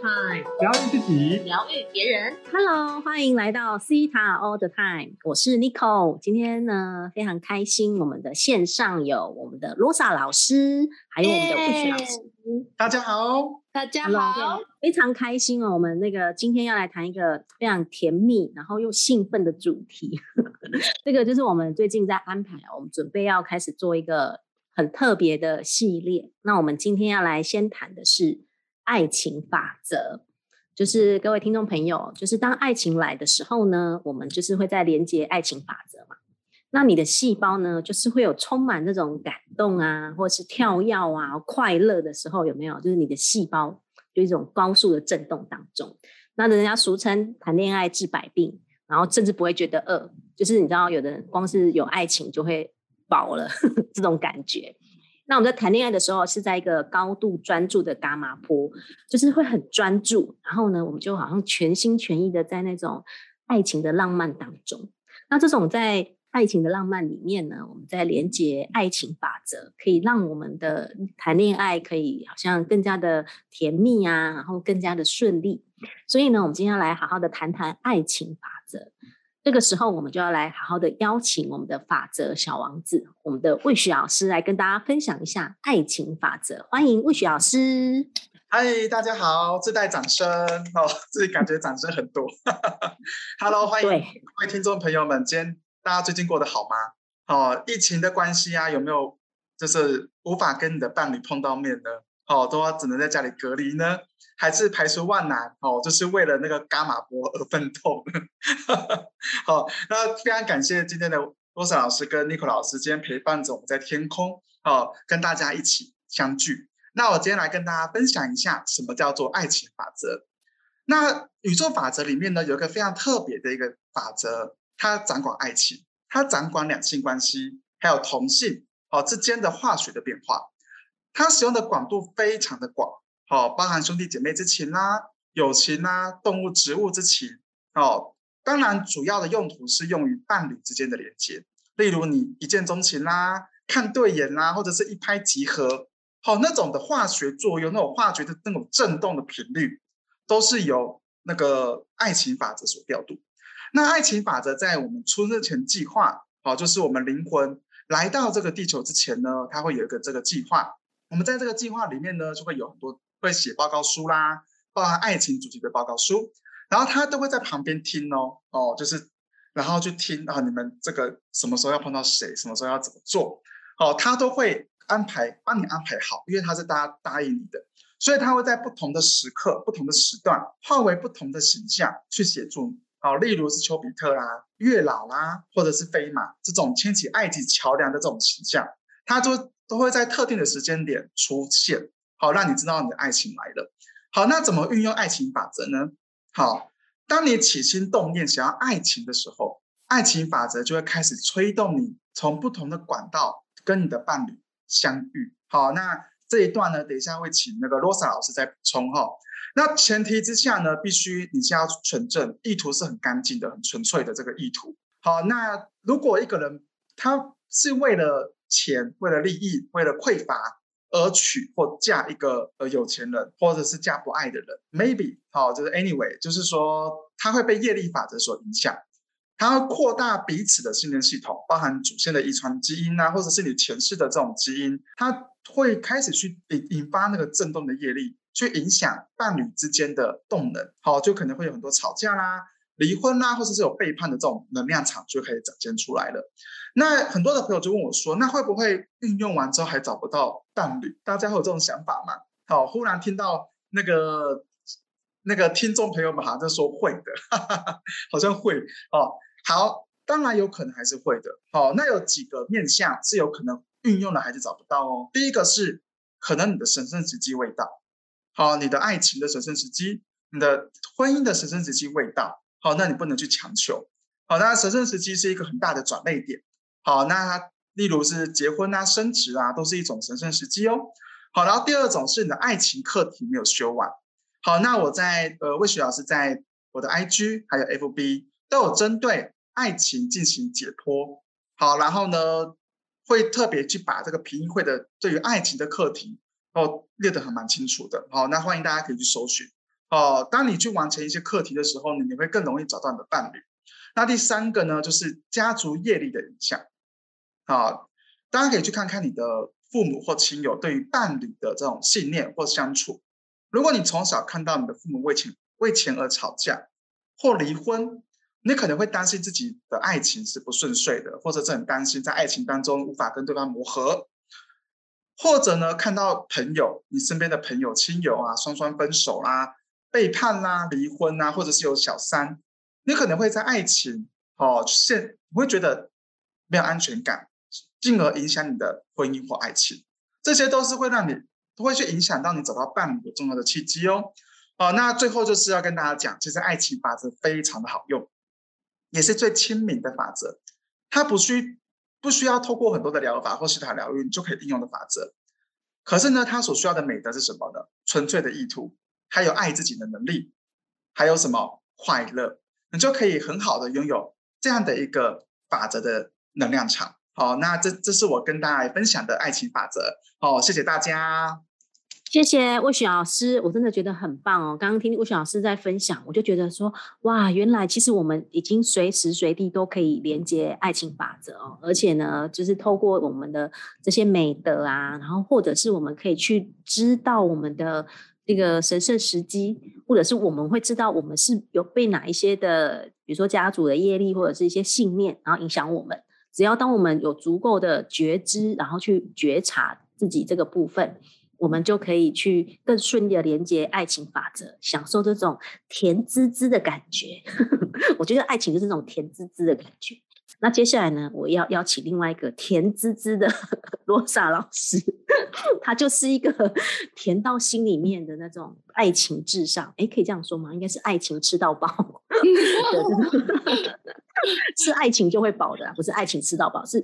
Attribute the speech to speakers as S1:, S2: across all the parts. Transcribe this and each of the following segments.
S1: Time，
S2: 疗愈自己，
S3: 疗愈别人。
S1: Hello，欢迎来到 Cita All the Time，我是 Nico。今天呢，非常开心，我们的线上有我们的 Rosa 老师，还有我们的魏雪老师。
S2: 大家好，
S3: 大家
S1: Hello，
S3: 好，
S1: 非常开心哦。我们那个今天要来谈一个非常甜蜜，然后又兴奋的主题。这个就是我们最近在安排，我们准备要开始做一个很特别的系列。那我们今天要来先谈的是爱情法则。就是各位听众朋友，就是当爱情来的时候呢，我们就是会在连接爱情法则嘛。那你的细胞呢，就是会有充满那种感动啊，或是跳跃啊、快乐的时候，有没有？就是你的细胞就一种高速的震动当中。那人家俗称谈恋爱治百病，然后甚至不会觉得饿，就是你知道，有的人光是有爱情就会饱了 这种感觉。那我们在谈恋爱的时候，是在一个高度专注的伽马波，就是会很专注，然后呢，我们就好像全心全意的在那种爱情的浪漫当中。那这种在爱情的浪漫里面呢，我们在连接爱情法则，可以让我们的谈恋爱可以好像更加的甜蜜啊，然后更加的顺利。所以呢，我们今天要来好好的谈谈爱情法则。这个时候，我们就要来好好的邀请我们的法则小王子，我们的魏雪老师来跟大家分享一下爱情法则。欢迎魏雪老师。
S2: 嗨，大家好，自带掌声哦，自己感觉掌声很多。Hello，欢迎各位听众朋友们，今天大家最近过得好吗？哦，疫情的关系啊，有没有就是无法跟你的伴侣碰到面呢？哦，都要只能在家里隔离呢，还是排除万难哦，就是为了那个伽马波而奋斗。好，那非常感谢今天的罗莎老师跟 Nico 老师今天陪伴着我们在天空哦，跟大家一起相聚。那我今天来跟大家分享一下什么叫做爱情法则。那宇宙法则里面呢，有一个非常特别的一个法则，它掌管爱情，它掌管两性关系，还有同性哦之间的化学的变化。它使用的广度非常的广，哦，包含兄弟姐妹之情啦、友情啦、动物、植物之情哦。当然，主要的用途是用于伴侣之间的连接，例如你一见钟情啦、看对眼啦，或者是一拍即合，好、那种的化学作用，那种化学的那种震动的频率，都是由那个爱情法则所调度。那爱情法则在我们出生前计划，好、就是我们灵魂来到这个地球之前呢，它会有一个这个计划。我们在这个计划里面呢，就会有很多会写报告书啦，包含爱情主题的报告书，然后他都会在旁边听哦，哦，就是然后去听啊，你们这个什么时候要碰到谁，什么时候要怎么做，哦，他都会安排帮你安排好，因为他是答答应你的，所以他会在不同的时刻、不同的时段，化为不同的形象去协助你。好，例如是丘比特啦、月老啦，或者是飞马这种牵起爱情桥梁的这种形象，他都都会在特定的时间点出现，好，让你知道你的爱情来了。好，那怎么运用爱情法则呢？好，当你起心动念想要爱情的时候，爱情法则就会开始催动你从不同的管道跟你的伴侣相遇。好，那这一段呢，等一下会请那个罗莎老师再补充哈。那前提之下呢，必须你先要纯正，意图是很干净的、很纯粹的这个意图。好，那如果一个人他是为了钱、为了利益、为了匮乏而娶或嫁一个呃有钱人，或者是嫁不爱的人，maybe 好，就是 anyway，就是说他会被业力法则所影响，它会扩大彼此的信念系统，包含祖先的遗传基因啊，或者是你前世的这种基因，它会开始去引引发那个震动的业力，去影响伴侣之间的动能，好，就可能会有很多吵架啦。离婚啦，或者是有背叛的这种能量场就可以展现出来了。那很多的朋友就问我说：“那会不会运用完之后还找不到伴侣？”大家会有这种想法吗？好，忽然听到那个那个听众朋友们好像在说会的，哈哈哈，好像会哦。好，当然有可能还是会的。好，那有几个面向是有可能运用了还是找不到哦。第一个是可能你的神圣时机未到，好，你的爱情的神圣时机，你的婚姻的神圣时机未到。好，那你不能去强求。好，那神圣时机是一个很大的转捩点。好，那例如是结婚啊、升职啊，都是一种神圣时机哦。好，然后第二种是你的爱情课题没有修完。好，那我在呃魏雪老师在我的 IG 还有 FB 都有针对爱情进行解剖。好，然后呢会特别去把这个评议会的对于爱情的课题哦列得很蛮清楚的。好，那欢迎大家可以去搜寻。哦，当你去完成一些课题的时候呢，你会更容易找到你的伴侣。那第三个呢，就是家族业力的影响。啊，大家可以去看看你的父母或亲友对于伴侣的这种信念或相处。如果你从小看到你的父母为钱为钱而吵架或离婚，你可能会担心自己的爱情是不顺遂的，或者是很担心在爱情当中无法跟对方磨合。或者呢，看到朋友，你身边的朋友、亲友啊，双双分手啦、背叛啦、离婚啊，或者是有小三，你可能会在爱情哦现，你会觉得没有安全感，进而影响你的婚姻或爱情。这些都是会让你都会去影响到你找到伴侣的重要的契机哦。哦，那最后就是要跟大家讲，其实爱情法则非常的好用，也是最亲民的法则，它不需。不需要透过很多的疗法或西塔疗愈，你就可以应用的法则。可是呢，它所需要的美德是什么呢？纯粹的意图，还有爱自己的能力，还有什么快乐，你就可以很好的拥有这样的一个法则的能量场。好，那这这是我跟大家分享的爱情法则。好，谢谢大家。
S1: 谢谢魏雪老师，我真的觉得很棒哦。刚刚听魏雪老师在分享，我就觉得说，哇，原来其实我们已经随时随地都可以连接爱情法则哦。而且呢，就是透过我们的这些美德啊，然后或者是我们可以去知道我们的这个神圣时机，或者是我们会知道我们是有被哪一些的，比如说家族的业力或者是一些信念，然后影响我们。只要当我们有足够的觉知，然后去觉察自己这个部分。我们就可以去更顺利的连接爱情法则，享受这种甜滋滋的感觉。我觉得爱情就是这种甜滋滋的感觉。那接下来呢，我要邀请另外一个甜滋滋的 罗莎老师，他就是一个 甜到心里面的那种爱情至上。哎，可以这样说吗？应该是爱情吃到饱。是 爱情就会饱的，不是爱情吃到饱，是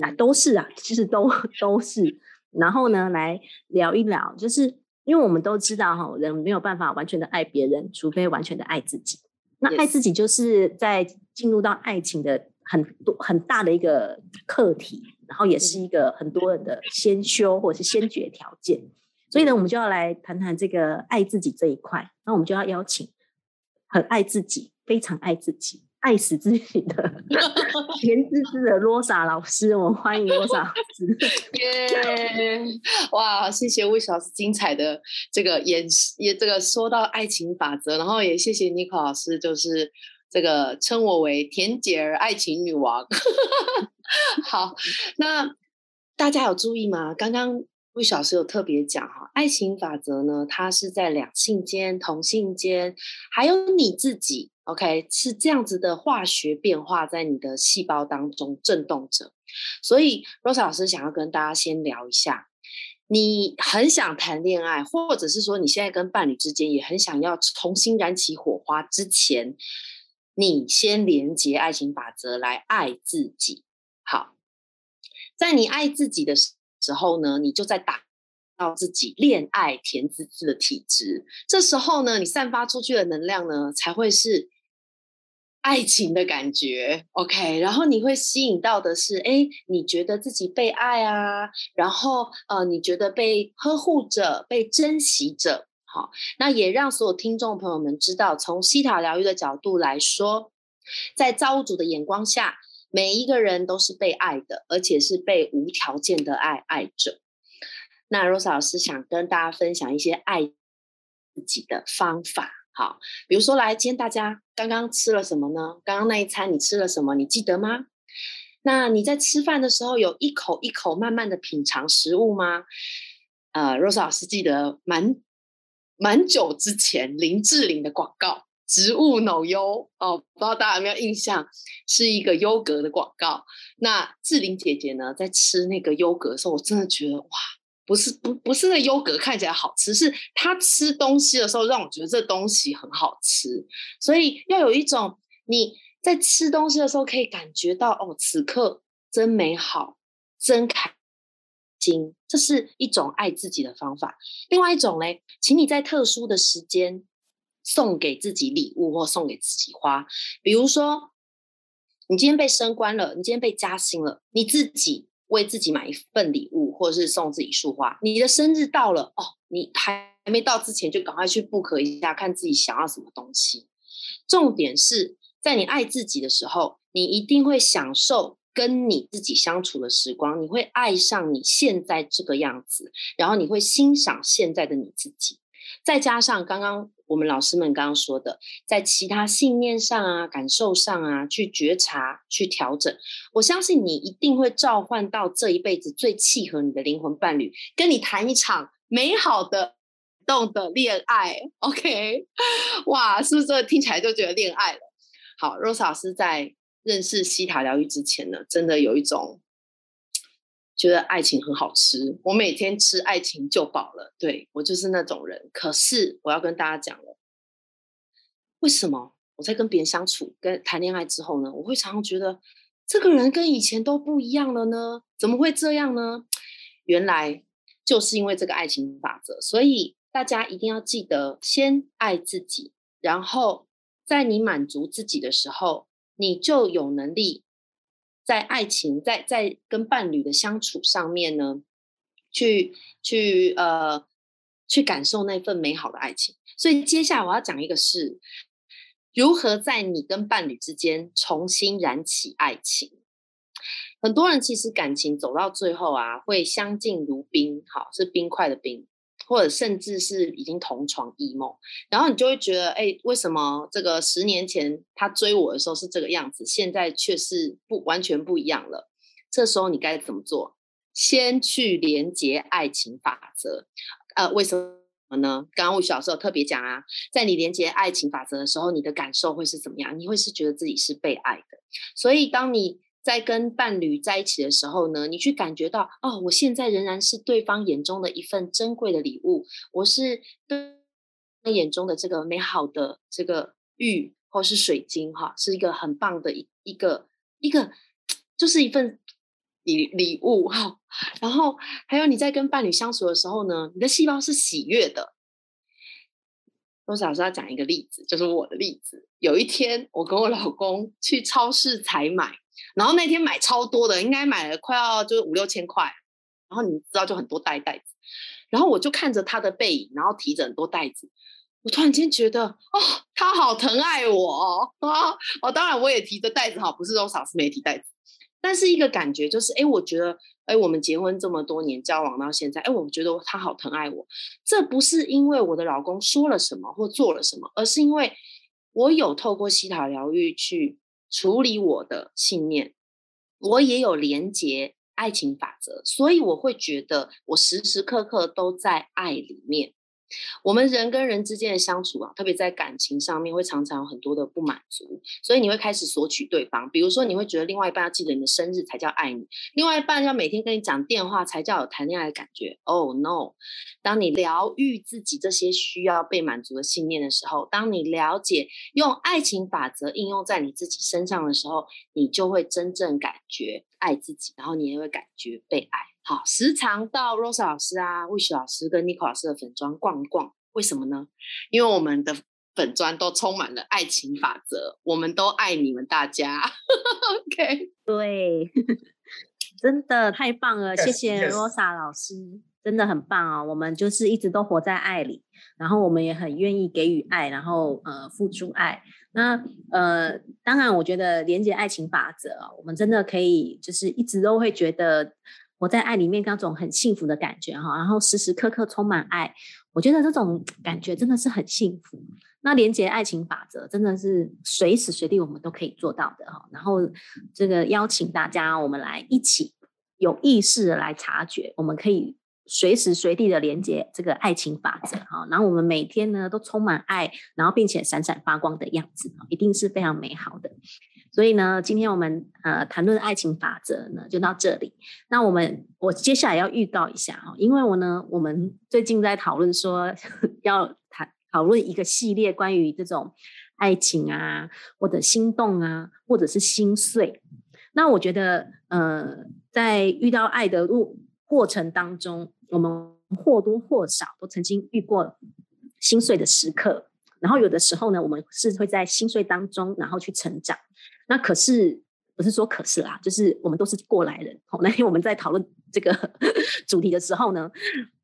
S1: 啊，都是啊，其实都都是。然后呢，来聊一聊，就是因为我们都知道哈，人没有办法完全的爱别人，除非完全的爱自己。那爱自己就是在进入到爱情的很多很大的一个课题，然后也是一个很多人的先修或者是先决条件。所以呢，我们就要来谈谈这个爱自己这一块。那我们就要邀请很爱自己、非常爱自己。爱死自己的 甜滋滋的罗莎老师，我们欢迎罗莎老师。
S3: 耶！哇，谢谢魏老师精彩的这个演也这个说到爱情法则，然后也谢谢妮可老师，就是这个称我为甜姐儿、爱情女王。好，那大家有注意吗？刚刚魏老师有特别讲哈，爱情法则呢，它是在两性间、同性间，还有你自己。OK，是这样子的化学变化在你的细胞当中震动着，所以 Rose 老师想要跟大家先聊一下，你很想谈恋爱，或者是说你现在跟伴侣之间也很想要重新燃起火花之前，你先连接爱情法则来爱自己。好，在你爱自己的时候呢，你就在打。到自己恋爱甜滋滋的体质，这时候呢，你散发出去的能量呢，才会是爱情的感觉。OK，然后你会吸引到的是，哎，你觉得自己被爱啊，然后呃，你觉得被呵护着、被珍惜着。好，那也让所有听众朋友们知道，从西塔疗愈的角度来说，在造物主的眼光下，每一个人都是被爱的，而且是被无条件的爱爱着。那 Rose 老师想跟大家分享一些爱自己的方法，好，比如说来，今天大家刚刚吃了什么呢？刚刚那一餐你吃了什么？你记得吗？那你在吃饭的时候有一口一口慢慢的品尝食物吗？呃，Rose 老师记得蛮蛮久之前林志玲的广告，植物脑优哦，不知道大家有没有印象？是一个优格的广告。那志玲姐姐呢，在吃那个优格的时候，我真的觉得哇！不是不不是那优格看起来好吃，是她吃东西的时候让我觉得这东西很好吃，所以要有一种你在吃东西的时候可以感觉到哦，此刻真美好，真开心，这是一种爱自己的方法。另外一种嘞，请你在特殊的时间送给自己礼物或送给自己花，比如说你今天被升官了，你今天被加薪了，你自己。为自己买一份礼物，或者是送自己一束花。你的生日到了哦，你还还没到之前就赶快去 book 一下，看自己想要什么东西。重点是在你爱自己的时候，你一定会享受跟你自己相处的时光，你会爱上你现在这个样子，然后你会欣赏现在的你自己。再加上刚刚我们老师们刚刚说的，在其他信念上啊、感受上啊，去觉察、去调整，我相信你一定会召唤到这一辈子最契合你的灵魂伴侣，跟你谈一场美好的、动的恋爱。OK，哇，是不是听起来就觉得恋爱了？好，Rose 老师在认识西塔疗愈之前呢，真的有一种。觉得爱情很好吃，我每天吃爱情就饱了。对我就是那种人。可是我要跟大家讲了，为什么我在跟别人相处、跟谈恋爱之后呢，我会常常觉得这个人跟以前都不一样了呢？怎么会这样呢？原来就是因为这个爱情法则。所以大家一定要记得，先爱自己，然后在你满足自己的时候，你就有能力。在爱情，在在跟伴侣的相处上面呢，去去呃去感受那份美好的爱情。所以接下来我要讲一个是如何在你跟伴侣之间重新燃起爱情。很多人其实感情走到最后啊，会相敬如宾，好是冰块的冰。或者甚至是已经同床异梦，然后你就会觉得，哎，为什么这个十年前他追我的时候是这个样子，现在却是不完全不一样了？这时候你该怎么做？先去连接爱情法则，呃，为什么呢？刚刚我小时候特别讲啊，在你连接爱情法则的时候，你的感受会是怎么样？你会是觉得自己是被爱的，所以当你。在跟伴侣在一起的时候呢，你去感觉到哦，我现在仍然是对方眼中的一份珍贵的礼物，我是对方眼中的这个美好的这个玉或是水晶哈，是一个很棒的一一个一个，就是一份礼礼物哈。然后还有你在跟伴侣相处的时候呢，你的细胞是喜悦的。我小时候要讲一个例子，就是我的例子。有一天，我跟我老公去超市采买。然后那天买超多的，应该买了快要就是五六千块。然后你知道就很多袋袋子，然后我就看着他的背影，然后提着很多袋子，我突然间觉得哦，他好疼爱我啊！哦，当然我也提着袋子哈，不是说少是没提袋子，但是一个感觉就是，哎，我觉得，哎，我们结婚这么多年，交往到现在，哎，我觉得他好疼爱我。这不是因为我的老公说了什么或做了什么，而是因为我有透过西塔疗愈去。处理我的信念，我也有连接爱情法则，所以我会觉得我时时刻刻都在爱里面。我们人跟人之间的相处啊，特别在感情上面，会常常有很多的不满足，所以你会开始索取对方。比如说，你会觉得另外一半要记得你的生日才叫爱你，另外一半要每天跟你讲电话才叫有谈恋爱的感觉。Oh no！当你疗愈自己这些需要被满足的信念的时候，当你了解用爱情法则应用在你自己身上的时候，你就会真正感觉爱自己，然后你也会感觉被爱。好，时常到 Rose 老师啊、Wish 老师跟 Nico 老师的粉砖逛逛，为什么呢？因为我们的粉砖都充满了爱情法则，我们都爱你们大家。OK，
S1: 对，真的太棒了，谢谢 Rose 老师，真的很棒啊！我们就是一直都活在爱里，然后我们也很愿意给予爱，然后呃付出爱。那呃，当然，我觉得连接爱情法则，我们真的可以就是一直都会觉得。我在爱里面那种很幸福的感觉哈，然后时时刻刻充满爱，我觉得这种感觉真的是很幸福。那连接爱情法则真的是随时随地我们都可以做到的哈。然后这个邀请大家，我们来一起有意识的来察觉，我们可以随时随地的连接这个爱情法则哈。然后我们每天呢都充满爱，然后并且闪闪发光的样子，一定是非常美好的。所以呢，今天我们呃谈论爱情法则呢，就到这里。那我们我接下来要预告一下哈，因为我呢，我们最近在讨论说 要谈讨论一个系列关于这种爱情啊，或者心动啊，或者是心碎。那我觉得呃，在遇到爱的路过程当中，我们或多或少都曾经遇过心碎的时刻。然后有的时候呢，我们是会在心碎当中，然后去成长。那可是不是说可是啦，就是我们都是过来人。好，那天我们在讨论这个 主题的时候呢，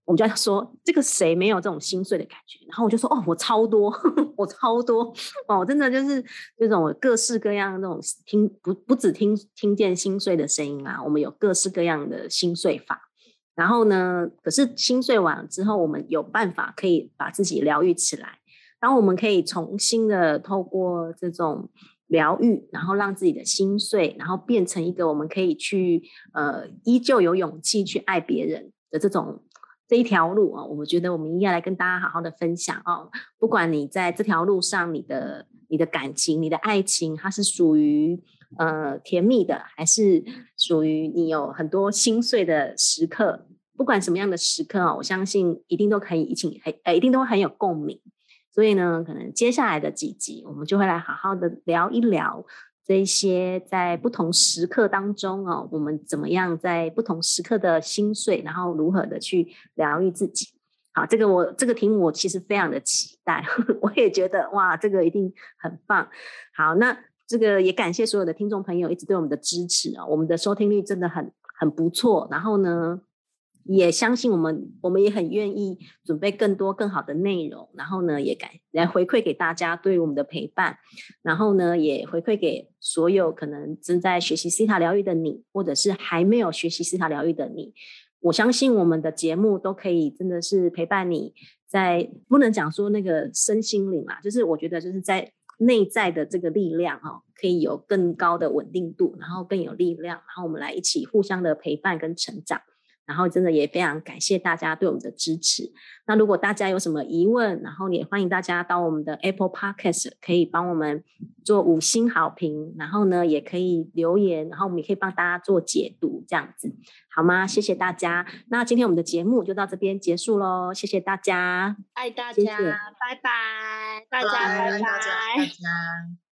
S1: 我们就要说这个谁没有这种心碎的感觉？然后我就说哦，我超多，我超多哦，真的就是这种各式各样那种听不不只听听见心碎的声音啊，我们有各式各样的心碎法。然后呢，可是心碎完了之后，我们有办法可以把自己疗愈起来，然后我们可以重新的透过这种疗愈，然后让自己的心碎，然后变成一个我们可以去呃依旧有勇气去爱别人的这种。这一条路啊，我觉得我们应该来跟大家好好的分享哦。不管你在这条路上，你的你的感情、你的爱情，它是属于呃甜蜜的，还是属于你有很多心碎的时刻？不管什么样的时刻啊，我相信一定都可以一起很呃，一定都很有共鸣。所以呢，可能接下来的几集，我们就会来好好的聊一聊。这些在不同时刻当中哦，我们怎么样在不同时刻的心碎，然后如何的去疗愈自己？好，这个我这个题目我其实非常的期待，我也觉得哇，这个一定很棒。好，那这个也感谢所有的听众朋友一直对我们的支持啊，我们的收听率真的很很不错。然后呢？也相信我们，我们也很愿意准备更多更好的内容，然后呢，也感来回馈给大家对我们的陪伴，然后呢，也回馈给所有可能正在学习西塔疗愈的你，或者是还没有学习西塔疗愈的你。我相信我们的节目都可以真的是陪伴你在不能讲说那个身心灵嘛，就是我觉得就是在内在的这个力量哈，可以有更高的稳定度，然后更有力量，然后我们来一起互相的陪伴跟成长。然后真的也非常感谢大家对我们的支持。那如果大家有什么疑问，然后也欢迎大家到我们的 Apple Podcast 可以帮我们做五星好评，然后呢也可以留言，然后我们也可以帮大家做解读，这样子好吗？谢谢大家。那今天我们的节目就到这边结束喽，谢谢大家，
S3: 爱大家，拜拜，大家拜拜。